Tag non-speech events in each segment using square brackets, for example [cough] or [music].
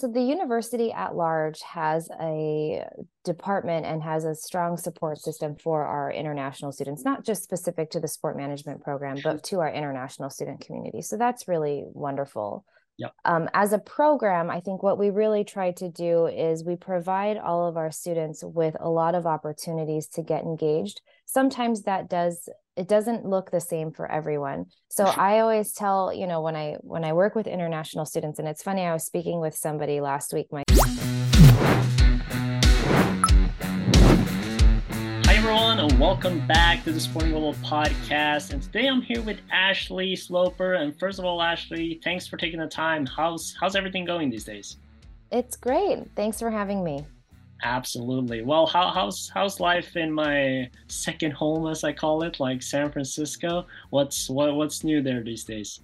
So the university at large has a department and has a strong support system for our international students, not just specific to the sport management program, but to our international student community. So that's really wonderful. Yep. Um, as a program, I think what we really try to do is we provide all of our students with a lot of opportunities to get engaged. Sometimes that does it doesn't look the same for everyone so i always tell you know when i when i work with international students and it's funny i was speaking with somebody last week my welcome back to the SportIn Global podcast. And today I'm here with Ashley Sloper. And first of all, Ashley, thanks for taking the time. How's how's everything going these days? it's great thanks for having me Absolutely. Well, how, how's how's life in my second home, as I call it, like San Francisco? What's what what's new there these days?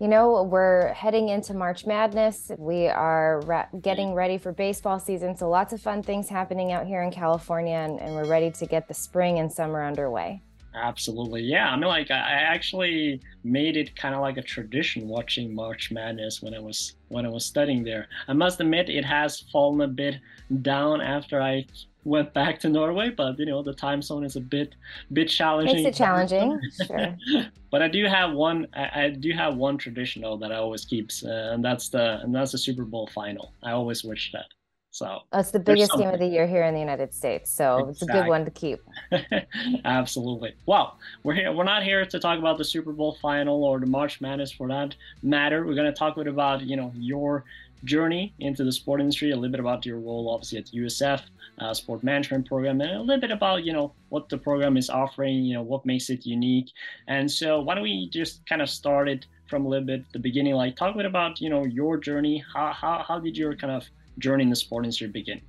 You know, we're heading into March Madness. We are getting ready for baseball season. So, lots of fun things happening out here in California, and, and we're ready to get the spring and summer underway. Absolutely, yeah. I mean, like I actually made it kind of like a tradition watching March Madness when I was when I was studying there. I must admit, it has fallen a bit down after I went back to Norway, but you know the time zone is a bit bit challenging. Makes it challenging, sure. [laughs] but I do have one. I, I, do have one traditional that I always keeps, uh, and that's the and that's the Super Bowl final. I always wish that. So oh, it's the biggest game of the year here in the United States, so exactly. it's a good one to keep. [laughs] Absolutely. Well, we're here. We're not here to talk about the Super Bowl final or the March Madness for that matter. We're going to talk a bit about you know your journey into the sport industry, a little bit about your role, obviously at USF uh, Sport Management Program, and a little bit about you know what the program is offering, you know what makes it unique. And so, why don't we just kind of start it from a little bit the beginning, like talk a bit about you know your journey. How how how did your kind of journey in the sport industry begin?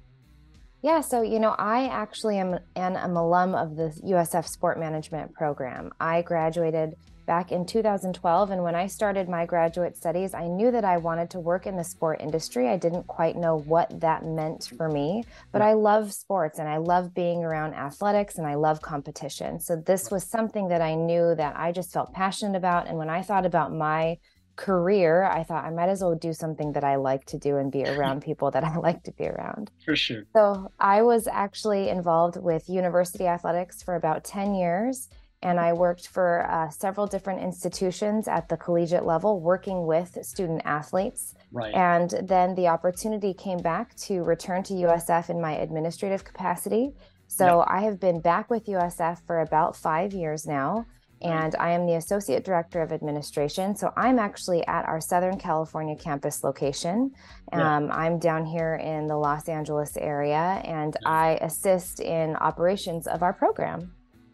Yeah, so you know, I actually am an, an alum of the USF Sport Management Program. I graduated back in 2012, and when I started my graduate studies, I knew that I wanted to work in the sport industry. I didn't quite know what that meant for me, but I love sports and I love being around athletics and I love competition. So this was something that I knew that I just felt passionate about. And when I thought about my career, I thought I might as well do something that I like to do and be around [laughs] people that I like to be around. For sure. So I was actually involved with university athletics for about 10 years. And I worked for uh, several different institutions at the collegiate level, working with student athletes. Right. And then the opportunity came back to return to USF in my administrative capacity. So yep. I have been back with USF for about five years now and I am the Associate Director of Administration. So I'm actually at our Southern California campus location. Um, I'm down here in the Los Angeles area, and yeah. I assist in operations of our program.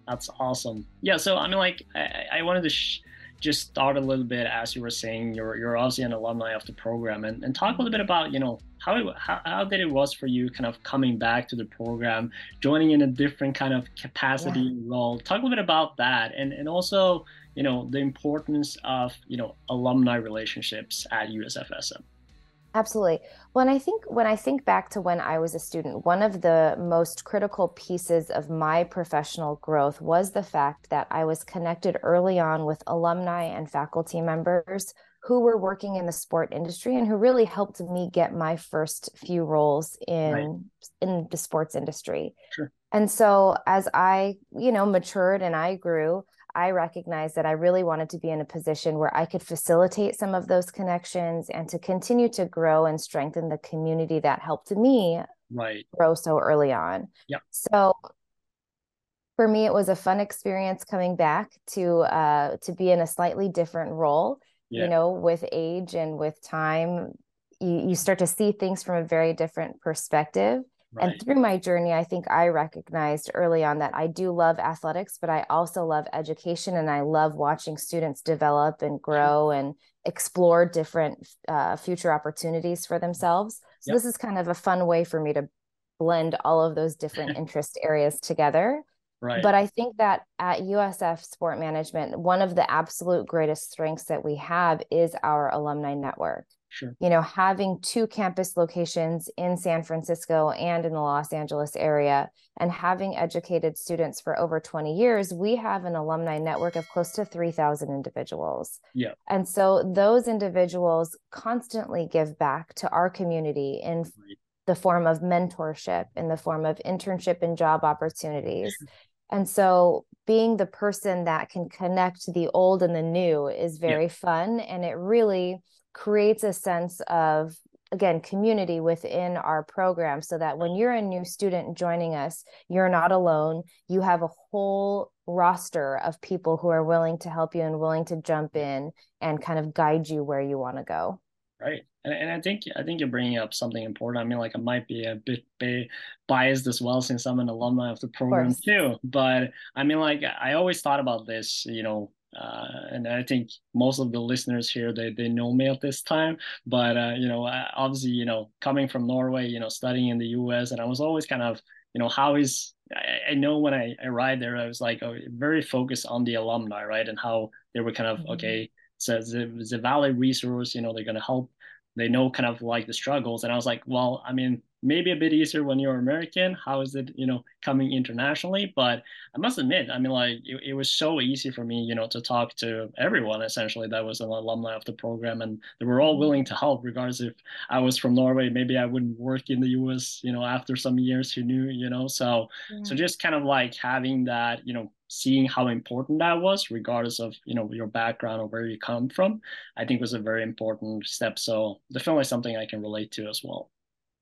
That's awesome. Yeah. So I mean, like, I, I wanted to. Sh- just start a little bit as you were saying you're you're obviously an alumni of the program and, and talk a little bit about you know how, it, how how did it was for you kind of coming back to the program joining in a different kind of capacity yeah. role talk a little bit about that and and also you know the importance of you know alumni relationships at USFSM Absolutely. Well, and I think when I think back to when I was a student, one of the most critical pieces of my professional growth was the fact that I was connected early on with alumni and faculty members who were working in the sport industry and who really helped me get my first few roles in right. in the sports industry. Sure. And so as I, you know, matured and I grew, I recognized that I really wanted to be in a position where I could facilitate some of those connections and to continue to grow and strengthen the community that helped me right. grow so early on. Yeah. So for me, it was a fun experience coming back to uh, to be in a slightly different role. Yeah. You know, with age and with time, you, you start to see things from a very different perspective. Right. And through my journey, I think I recognized early on that I do love athletics, but I also love education and I love watching students develop and grow and explore different uh, future opportunities for themselves. So, yep. this is kind of a fun way for me to blend all of those different [laughs] interest areas together. Right. But I think that at USF Sport Management, one of the absolute greatest strengths that we have is our alumni network. Sure. You know, having two campus locations in San Francisco and in the Los Angeles area, and having educated students for over 20 years, we have an alumni network of close to 3,000 individuals. Yeah. And so those individuals constantly give back to our community in right. the form of mentorship, in the form of internship and job opportunities. And so being the person that can connect the old and the new is very yeah. fun. And it really creates a sense of again community within our program so that when you're a new student joining us you're not alone. You have a whole roster of people who are willing to help you and willing to jump in and kind of guide you where you want to go. Right. And, and i think i think you're bringing up something important. I mean like i might be a bit biased as well since i'm an alumni of the program too but i mean like i always thought about this you know uh, and I think most of the listeners here they, they know me at this time. But uh, you know, obviously, you know, coming from Norway, you know, studying in the U.S., and I was always kind of, you know, how is I, I know when I arrived there, I was like oh, very focused on the alumni, right, and how they were kind of mm-hmm. okay. So the the Valley resource, you know, they're gonna help. They know kind of like the struggles, and I was like, well, I mean, maybe a bit easier when you're American. How is it, you know, coming internationally? But I must admit, I mean, like it, it, was so easy for me, you know, to talk to everyone essentially that was an alumni of the program, and they were all willing to help, regardless if I was from Norway. Maybe I wouldn't work in the U.S., you know, after some years. Who knew, you know? So, yeah. so mm. just kind of like having that, you know, seeing how important that was regardless of you know your background or where you come from i think was a very important step so definitely something i can relate to as well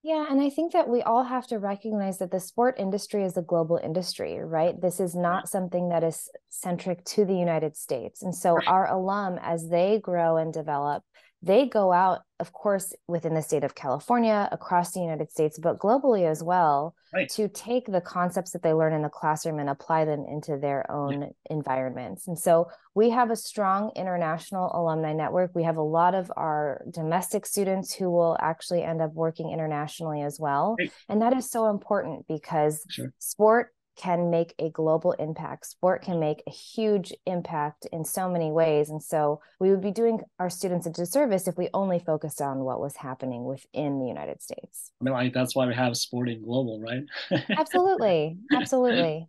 yeah, and I think that we all have to recognize that the sport industry is a global industry, right? This is not something that is centric to the United States. And so our alum, as they grow and develop, they go out, of course, within the state of California, across the United States, but globally as well, right. to take the concepts that they learn in the classroom and apply them into their own yeah. environments. And so we have a strong international alumni network. We have a lot of our domestic students who will actually end up working internationally as well. Right. And that is so important because sure. sport can make a global impact. Sport can make a huge impact in so many ways. And so we would be doing our students a disservice if we only focused on what was happening within the United States. I mean, like that's why we have sporting global, right? [laughs] absolutely. Absolutely.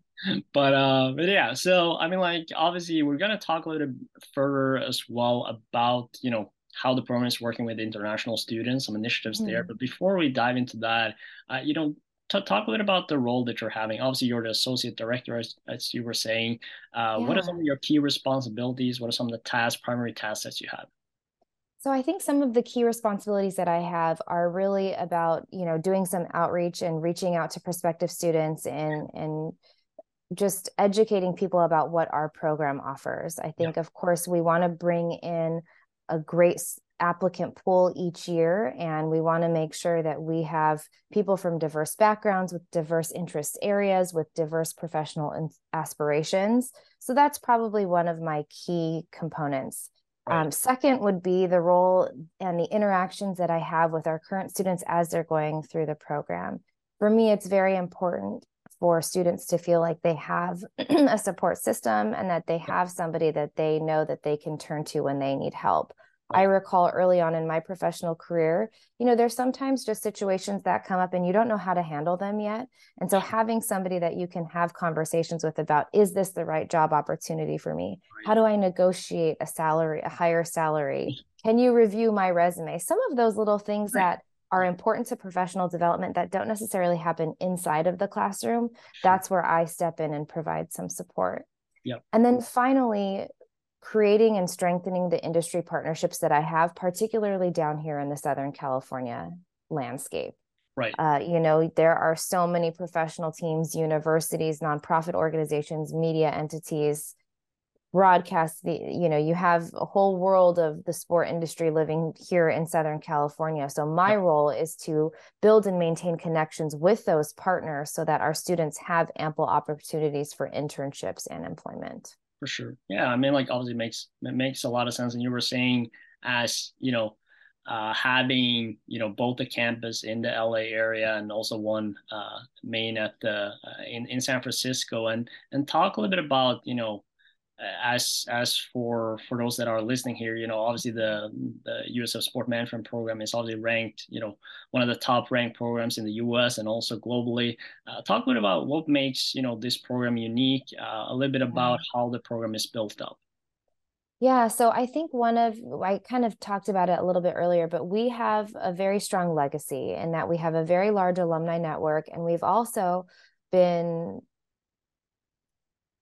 but uh but yeah, so I mean like obviously we're gonna talk a little further as well about, you know, how the program is working with international students, some initiatives mm. there. But before we dive into that, uh, you know, t- talk a bit about the role that you're having. Obviously, you're the associate director, as, as you were saying. Uh, yeah. What are some of your key responsibilities? What are some of the tasks, primary tasks that you have? So I think some of the key responsibilities that I have are really about, you know, doing some outreach and reaching out to prospective students and and just educating people about what our program offers. I think, yeah. of course, we want to bring in a great applicant pool each year and we want to make sure that we have people from diverse backgrounds with diverse interest areas with diverse professional aspirations. So that's probably one of my key components. Right. um, second would be the role and the interactions that i have with our current students as they're going through the program. For me it's very important for students to feel like they have [clears throat] a support system and that they have somebody that they know that they can turn to when they need help I recall early on in my professional career, you know, there's sometimes just situations that come up and you don't know how to handle them yet. And so having somebody that you can have conversations with about is this the right job opportunity for me? How do I negotiate a salary, a higher salary? Can you review my resume? Some of those little things that are important to professional development that don't necessarily happen inside of the classroom. That's where I step in and provide some support. Yep. And then finally, creating and strengthening the industry partnerships that I have, particularly down here in the Southern California landscape. Right. Uh, you know, there are so many professional teams, universities, nonprofit organizations, media entities, broadcast. The, you know, you have a whole world of the sport industry living here in Southern California. So my role is to build and maintain connections with those partners so that our students have ample opportunities for internships and employment for sure. Yeah, I mean, like obviously makes it makes a lot of sense. And you were saying as you know, uh, having you know both the campus in the LA area and also one uh, main at the uh, in in San Francisco, and and talk a little bit about you know as as for for those that are listening here, you know, obviously the the USF Sport Management Program is obviously ranked, you know, one of the top ranked programs in the U.S. and also globally. Uh, talk a bit about what makes you know this program unique. Uh, a little bit about how the program is built up. Yeah, so I think one of I kind of talked about it a little bit earlier, but we have a very strong legacy in that we have a very large alumni network, and we've also been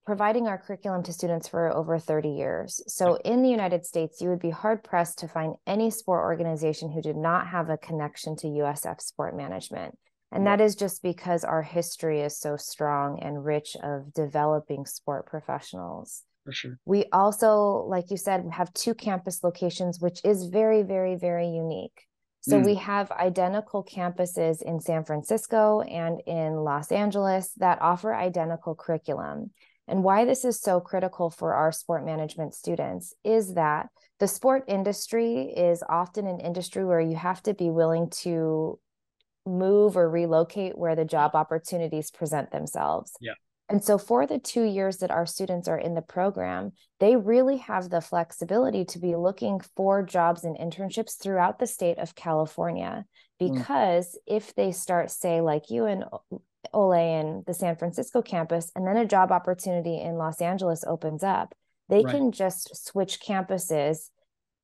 providing our curriculum to students for over 30 years. So in the United States, you would be hard pressed to find any sport organization who did not have a connection to USF sport management. And that is just because our history is so strong and rich of developing sport professionals. For sure. We also, like you said, have two campus locations, which is very, very, very unique. So mm. we have identical campuses in San Francisco and in Los Angeles that offer identical curriculum. And why this is so critical for our sport management students is that the sport industry is often an industry where you have to be willing to move or relocate where the job opportunities present themselves. Yeah. And so, for the two years that our students are in the program, they really have the flexibility to be looking for jobs and internships throughout the state of California. Mm. Because mm. if they start, say, like you in Ole in the San Francisco campus, and then a job opportunity in Los Angeles opens up, they right. can just switch campuses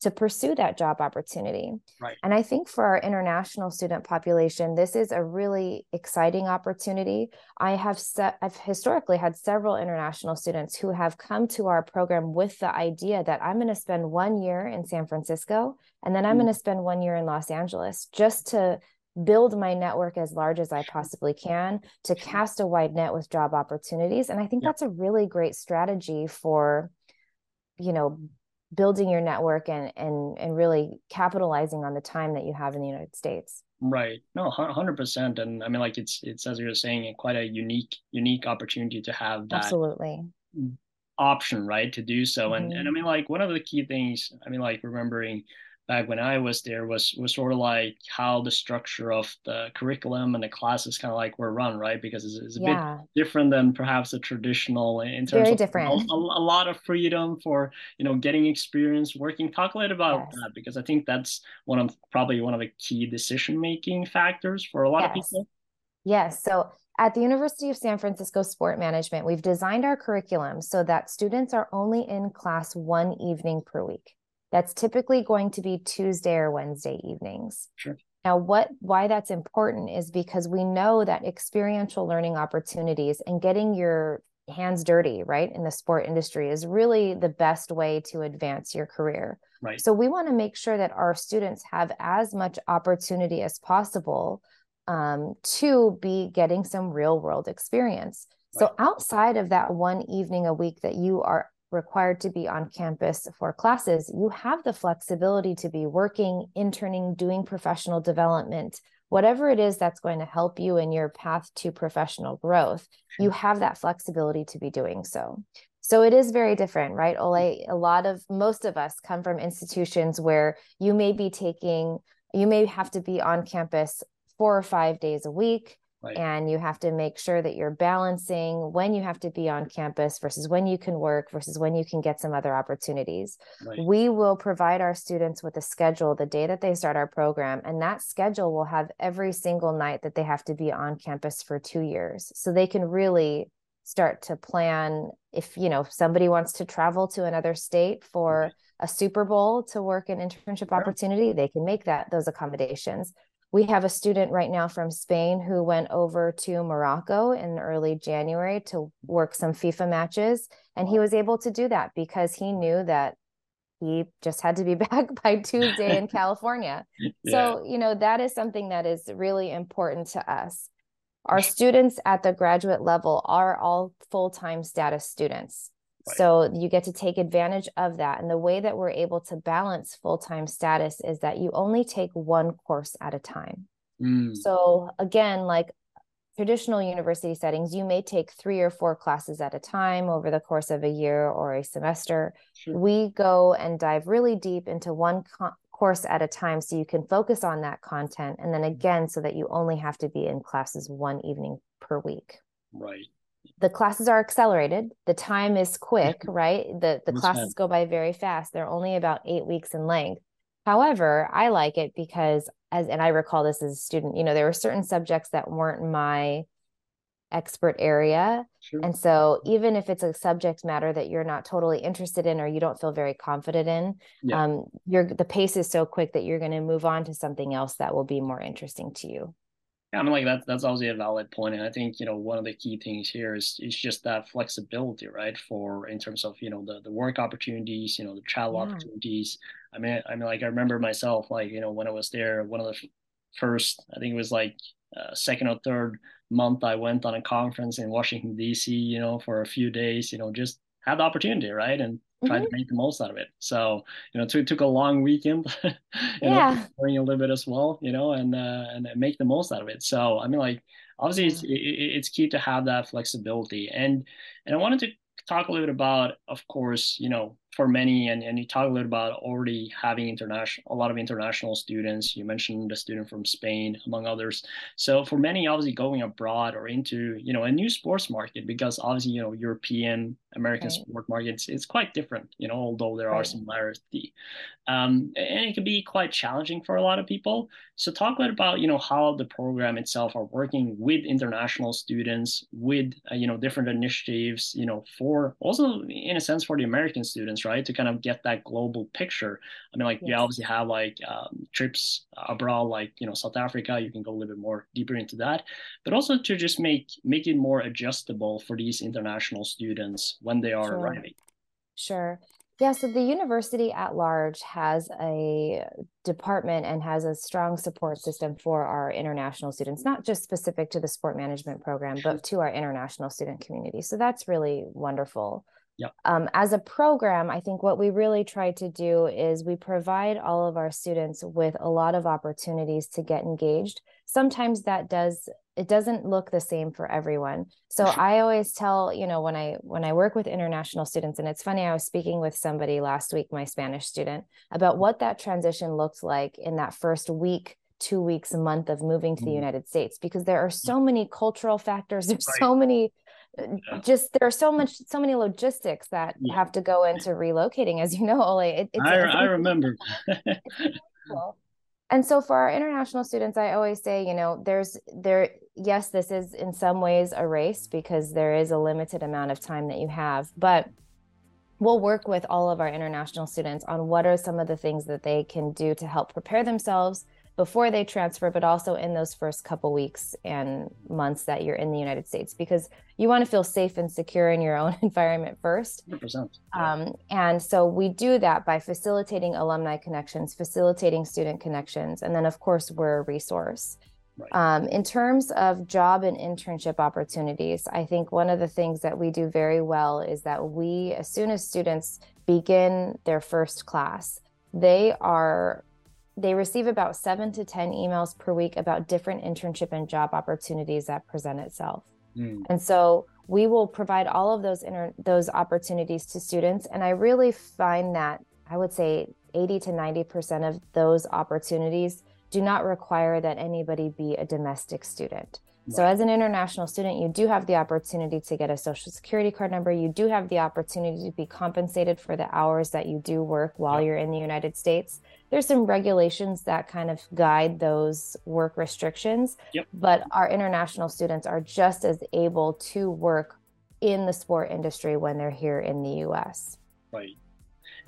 to pursue that job opportunity. Right. And I think for our international student population, this is a really exciting opportunity. I have set, I've historically had several international students who have come to our program with the idea that I'm going to spend one year in San Francisco and then I'm mm. going to spend one year in Los Angeles just to build my network as large as I possibly can to cast a wide net with job opportunities. And I think yeah. that's a really great strategy for, you know, building your network and and and really capitalizing on the time that you have in the United States. Right. No, hundred percent. And I mean, like it's it's as you're saying, quite a unique unique opportunity to have that absolutely option, right, to do so. Mm-hmm. And and I mm-hmm. mean, like one of the key things, I mean, like remembering back when I was there was was sort of like how the structure of the curriculum and the classes kind of like were run, right? Because it's, it's a yeah. bit different than perhaps a traditional in terms Very of different. A, a, lot of freedom for you know getting experience working. Talk a little about yes. that because I think that's one of probably one of the key decision making factors for a lot yes. of people. Yes. So at the University of San Francisco Sport Management, we've designed our curriculum so that students are only in class one evening per week. That's typically going to be Tuesday or Wednesday evenings. Sure. Now, what why that's important is because we know that experiential learning opportunities and getting your hands dirty, right, in the sport industry is really the best way to advance your career. Right. So we want to make sure that our students have as much opportunity as possible um, to be getting some real world experience. Right. So outside of that one evening a week that you are required to be on campus for classes, you have the flexibility to be working, interning, doing professional development, whatever it is that's going to help you in your path to professional growth, you have that flexibility to be doing so. So it is very different, right? Ole, a lot of most of us come from institutions where you may be taking, you may have to be on campus four or five days a week Right. And you have to make sure that you're balancing when you have to be on campus versus when you can work versus when you can get some other opportunities. Right. We will provide our students with a schedule the day that they start our program, and that schedule will have every single night that they have to be on campus for two years. So they can really start to plan if you know somebody wants to travel to another state for right. a super bowl to work an internship sure. opportunity they can make that those accommodations we have a student right now from Spain who went over to Morocco in early January to work some FIFA matches. And he was able to do that because he knew that he just had to be [laughs] back by Tuesday in [laughs] California. yeah. So, you know, that is something that is really important to us. Our [laughs] students at the graduate level are all full time status students. So you get to take advantage of that. And the way that we're able to balance full time status is that you only take one course at a time. Mm. So again, like traditional university settings, you may take three or four classes at a time over the course of a year or a semester. Sure. We go and dive really deep into one co- course at a time so you can focus on that content. And then mm. again, so that you only have to be in classes one evening per week. Right. The classes are accelerated. The time is quick right? The the classes go by very fast. They're only about eight weeks in length. However i like it because as and i recall this as a student you know there were certain subjects that weren't my expert area. Sure. and so even if it's a subject matter that you're not totally interested in or you don't feel very confident in yeah. um you're the pace is so quick that you're going to move on to something else that will be more interesting to you yeah, I mean, like that's that's obviously a valid point, and I think you know one of the key things here is is just that flexibility, right? For in terms of you know the the work opportunities, you know the travel yeah. opportunities. I mean, I mean, like I remember myself, like you know when I was there, one of the first, I think it was like uh, second or third month, I went on a conference in Washington D.C. You know, for a few days, you know, just had the opportunity, right? And trying mm-hmm. to make the most out of it. So, you know, it took a long weekend, [laughs] you yeah. know, a little bit as well, you know, and uh, and make the most out of it. So, I mean, like obviously, it's it's key to have that flexibility. And and I wanted to talk a little bit about, of course, you know, for many, and, and you talk a little about already having international, a lot of international students. You mentioned a student from Spain, among others. So for many, obviously going abroad or into, you know, a new sports market, because obviously, you know, European, American right. sport markets, it's quite different, you know, although there right. are similarities. Um, and it can be quite challenging for a lot of people. So talk a little about, you know, how the program itself are working with international students, with, uh, you know, different initiatives, you know, for also in a sense for the American students, right? To kind of get that global picture. I mean, like yes. you obviously have like um, trips abroad, like you know South Africa. You can go a little bit more deeper into that, but also to just make make it more adjustable for these international students when they are sure. arriving. Sure. Yeah, so the university at large has a department and has a strong support system for our international students, not just specific to the sport management program, but to our international student community. So that's really wonderful. Yep. Um, as a program, I think what we really try to do is we provide all of our students with a lot of opportunities to get engaged. Sometimes that does it doesn't look the same for everyone. So I always tell, you know, when I when I work with international students, and it's funny, I was speaking with somebody last week, my Spanish student, about what that transition looked like in that first week two weeks a month of moving to the mm. united states because there are so many cultural factors [laughs] there's right. so many yeah. just there are so much so many logistics that yeah. have to go into relocating as you know Ole it, it's, I, it's, I remember [laughs] and so for our international students i always say you know there's there yes this is in some ways a race because there is a limited amount of time that you have but we'll work with all of our international students on what are some of the things that they can do to help prepare themselves before they transfer, but also in those first couple weeks and months that you're in the United States, because you want to feel safe and secure in your own [laughs] environment first. 100%. Um, and so we do that by facilitating alumni connections, facilitating student connections, and then, of course, we're a resource. Right. Um, in terms of job and internship opportunities, I think one of the things that we do very well is that we, as soon as students begin their first class, they are they receive about seven to 10 emails per week about different internship and job opportunities that present itself. Mm. And so we will provide all of those inter- those opportunities to students. And I really find that I would say 80 to 90% of those opportunities do not require that anybody be a domestic student. So, as an international student, you do have the opportunity to get a social security card number. You do have the opportunity to be compensated for the hours that you do work while you're in the United States. There's some regulations that kind of guide those work restrictions, yep. but our international students are just as able to work in the sport industry when they're here in the US. Right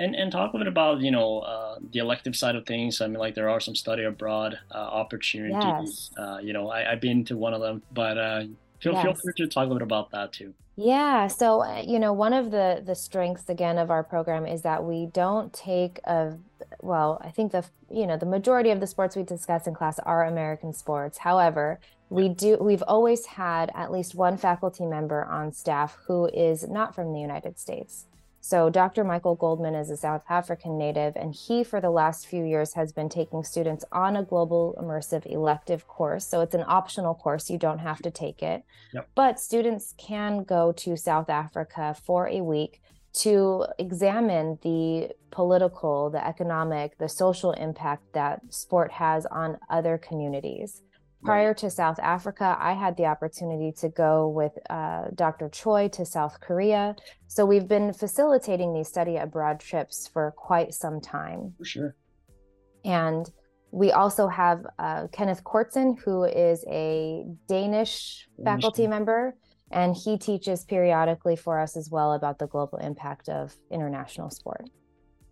and and talk a bit about you know uh, the elective side of things. I mean, like there are some study abroad uh, opportunities. Yes. Uh, you know, I, have been to one of them, but uh, feel yes. feel free to talk a bit about that too. Yeah. So uh, you know, one of the the strengths again of our program is that we don't take a well. I think the you know the majority of the sports we discuss in class are American sports. However, we do we've always had at least one faculty member on staff who is not from the United States. So, Dr. Michael Goldman is a South African native, and he, for the last few years, has been taking students on a global immersive elective course. So, it's an optional course, you don't have to take it. Yep. But students can go to South Africa for a week to examine the political, the economic, the social impact that sport has on other communities. Prior right. to South Africa, I had the opportunity to go with uh, Dr. Choi to South Korea. So we've been facilitating these study abroad trips for quite some time. For sure. And we also have uh, Kenneth Cortsen, who is a Danish faculty member, and he teaches periodically for us as well about the global impact of international sport.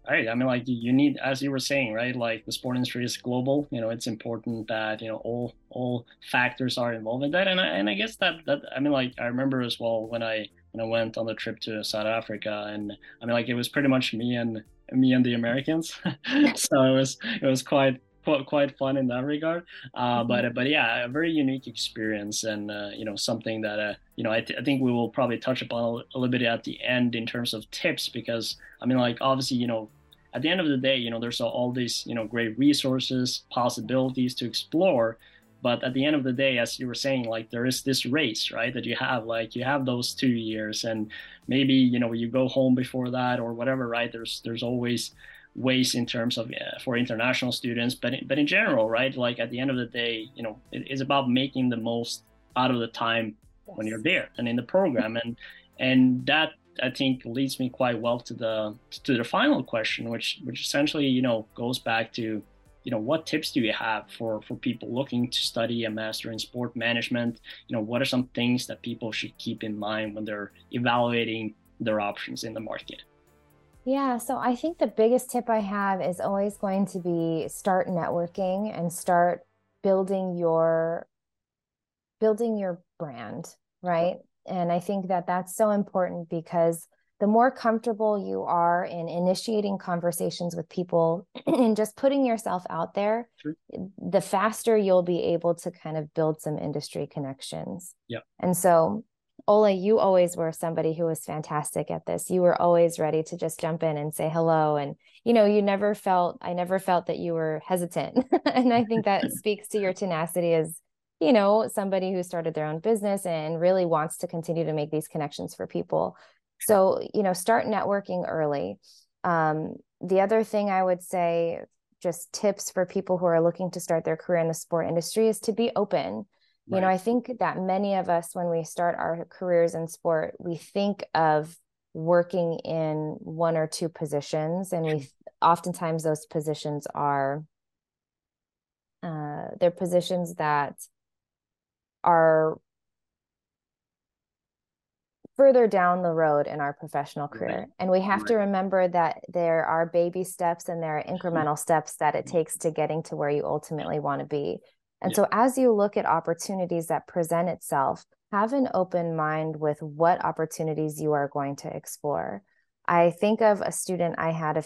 Right. I mean, like you need, as you were saying, right? Like the sport industry is global. You know, it's important that you know all all factors are involved in that. And I, and I guess that that I mean, like I remember as well when I when I went on the trip to South Africa, and I mean, like it was pretty much me and me and the Americans. [laughs] so it was it was quite quite fun in that regard. Uh, mm-hmm. But but yeah, a very unique experience, and uh, you know something that uh, you know I, th- I, think we will probably touch upon a, a little bit at the end in terms of tips because I mean like obviously you know at the end of the day you know there's all these you know great resources possibilities to explore but at the end of the day as you were saying like there is this race right that you have like you have those two years and maybe you know you go home before that or whatever right? There's there's always ways in terms of uh, for international students. But in, but in general right like at the end of the day you know it, it's about making the most out of the time yes. when you're there and in the program. And and that I think leads me quite well to the to the final question which which essentially you know goes back to you know what tips do you have for for people looking to study a master in sport management you know what are some things that people should keep in mind when they're evaluating their options in the market yeah, so I think the biggest tip I have is always going to be start networking and start building your building your brand, right? And I think that that's so important because the more comfortable you are in initiating conversations with people [clears throat] and just putting yourself out there, sure. the faster you'll be able to kind of build some industry connections. Yeah. And so Ole, you always were somebody who was fantastic at this. You were always ready to just jump in and say hello. And, you know, you never felt, I never felt that you were hesitant. [laughs] and I think that [laughs] speaks to your tenacity as, you know, somebody who started their own business and really wants to continue to make these connections for people. So, you know, start networking early. Um, the other thing I would say, just tips for people who are looking to start their career in the sport industry is to be open Right. You know, I think that many of us, when we start our careers in sport, we think of working in one or two positions, and we oftentimes those positions are uh, they're positions that are further down the road in our professional career. Right. And we have right. to remember that there are baby steps and there are incremental steps that it takes to getting to where you ultimately want to be. And yeah. so as you look at opportunities that present itself, have an open mind with what opportunities you are going to explore. I think of a student I had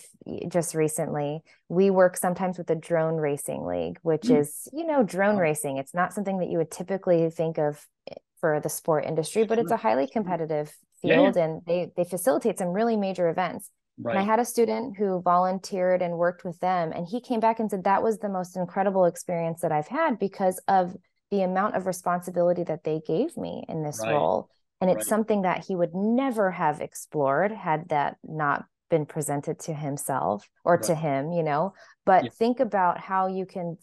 just recently. We work sometimes with the drone racing league, which mm. is, you know, drone racing. It's not something that you would typically think of eh, for the sport industry, but it's a highly competitive field yeah. and they they facilitate some really major events. Right. And I had a student who volunteered and worked with them, and he came back and said that was the most incredible experience that I've had because of the amount of responsibility that they gave me in this right. role. And it's right. something that he would never have explored had that not been presented to himself or to him, you know. But yeah. think about how you can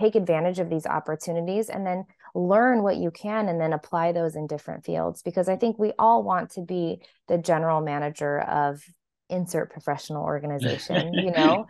take advantage of these opportunities and then learn what you can and then apply those in different fields because i think we all want to be the general manager of insert professional organization you know?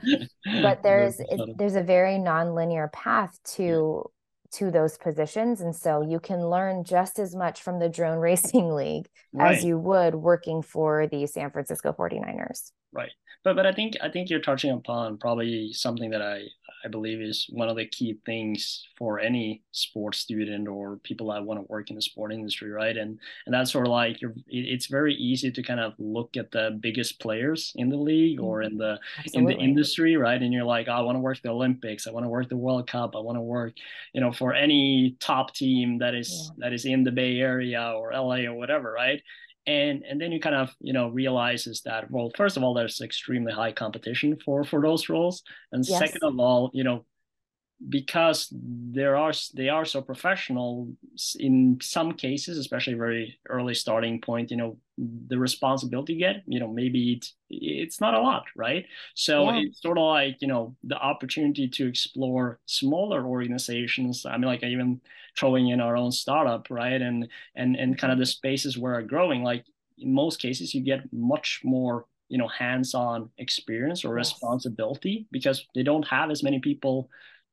But [laughs] there's it, there's a very non-linear path to to those positions. And so you can learn just as much from the drone racing [laughs] league right. as you would working for the San Francisco 49ers right. But but I think I think you're touching upon probably something that I I believe is one of the key things for any sports student or people that want to work in the sport industry, right? And and that's sort of like it's very easy to kind of look at the biggest players in the league or in the Absolutely. in the industry, right? And you're like, oh, I want to work the Olympics, I want to work the World Cup, I want to work, you know, for any top team that is yeah. that is in the Bay Area or LA or whatever, right? And and then you kind of you know realizes that well first of all there's extremely high competition for for those roles and yes. second of all you know because there are they are so professional in some cases especially very early starting point you know the responsibility you get you know maybe it, it's not a lot right? So yeah. it's sort of like you know the opportunity to explore smaller organizations. I mean like even throwing in our own startup right? And and and kind of the spaces where are growing. Like in most cases you get much more you know hands-on experience or responsibility because they don't have as many people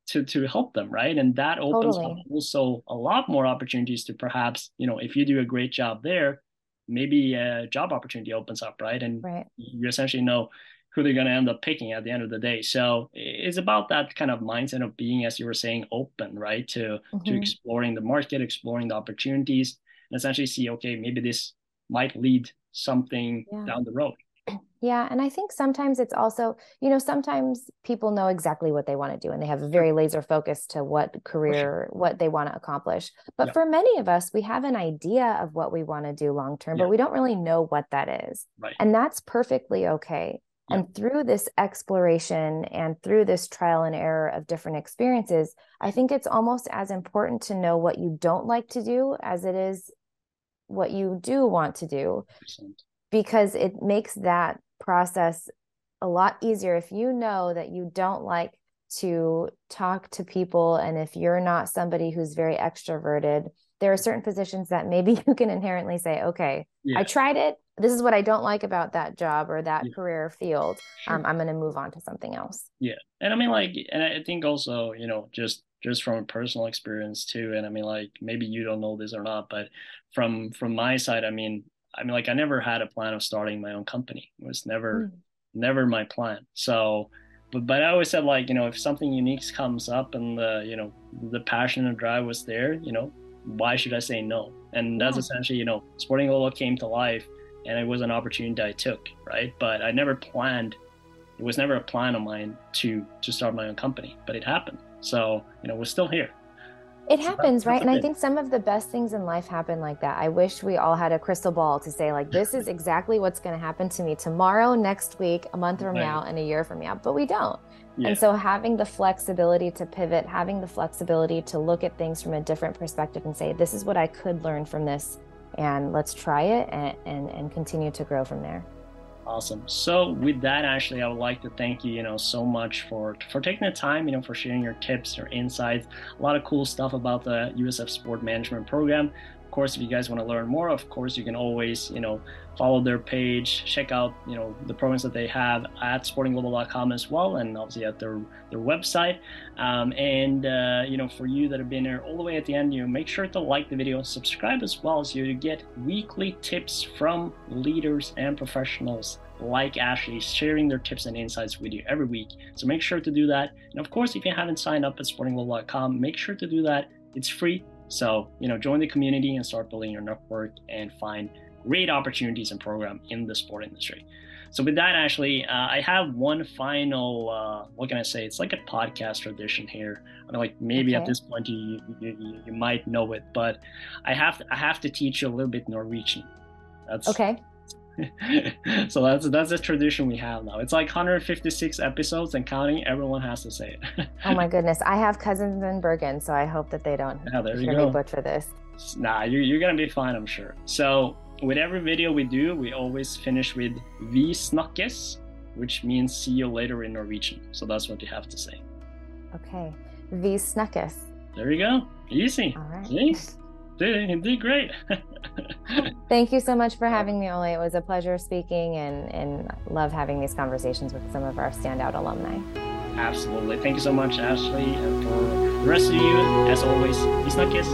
to to help them right and that opens totally. up also a lot more opportunities to perhaps you know if you do a great job there maybe a job opportunity opens up right and right. you essentially know who they're going to end up picking at the end of the day so it's about that kind of mindset of being as you were saying open right to mm-hmm. to exploring the market exploring the opportunities and essentially see okay maybe this might lead something yeah. down the road yeah. And I think sometimes it's also, you know, sometimes people know exactly what they want to do and they have a very laser focus to what career, what they want to accomplish. But yeah. for many of us, we have an idea of what we want to do long term, yeah. but we don't really know what that is. Right. And that's perfectly okay. Yeah. And through this exploration and through this trial and error of different experiences, I think it's almost as important to know what you don't like to do as it is what you do want to do. 100%. Because it makes that process a lot easier if you know that you don't like to talk to people and if you're not somebody who's very extroverted there are certain positions that maybe [laughs] you can inherently say okay yeah. i tried it this is what i don't like about that job or that yeah. career field sure. um, i'm going to move on to something else yeah and i mean like and i think also you know just just from a personal experience too and i mean like maybe you don't know this or not but from from my side i mean I mean, like I never had a plan of starting my own company. It was never, mm. never my plan. So, but but I always said like you know if something unique comes up and the you know the passion and drive was there, you know, why should I say no? And that's yeah. essentially you know SportIn Global came to life, and it was an opportunity I took, right? But I never planned. It was never a plan of mine to to start my own company, but it happened. So you know we're still here. It happens, right? And I think some of the best things in life happen like that. I wish we all had a crystal ball to say, like, this is exactly what's going to happen to me tomorrow, next week, a month from right. now, and a year from now. But we don't. Yeah. And so having the flexibility to pivot, having the flexibility to look at things from a different perspective and say, this is what I could learn from this, and let's try it and, and, and continue to grow from there. Awesome. So with that, Ashley, I would like to thank you, you know, so much for for taking the time, you know, for sharing your tips, your insights, a lot of cool stuff about the USF Sport Management Program course, if you guys want to learn more, of course, you can always, you know, follow their page, check out, you know, the programs that they have at sportinglobal.com as well, and obviously at their their website. Um, and uh, you know, for you that have been there all the way at the end, you know, make sure to like the video, subscribe as well, so you get weekly tips from leaders and professionals like Ashley, sharing their tips and insights with you every week. So make sure to do that. And of course, if you haven't signed up at sportinglobal.com, make sure to do that. It's free. So, you know, join the community and start building your network and find great opportunities and program in the sport industry. So with that, Ashley, uh, I have one final. Uh, what can I say? It's like a podcast tradition here. I mean, like maybe okay. at this point you, you you might know it, but I have to, I have to teach you a little bit Norwegian. That's okay. [laughs] so that's that's a tradition we have now. It's like 156 episodes and counting. Everyone has to say it. [laughs] oh my goodness! I have cousins in Bergen, so I hope that they don't yeah, there hear me butcher this. Nah, you, you're gonna be fine, I'm sure. So with every video we do, we always finish with "Vi snakkes," which means "see you later" in Norwegian. So that's what you have to say. Okay, "Vi snakkes." There you go. Easy. All right. See? Did, did great. [laughs] Thank you so much for oh. having me, Ole. It was a pleasure speaking and, and love having these conversations with some of our standout alumni. Absolutely. Thank you so much, Ashley. And for the rest of you, as always, peace not kiss.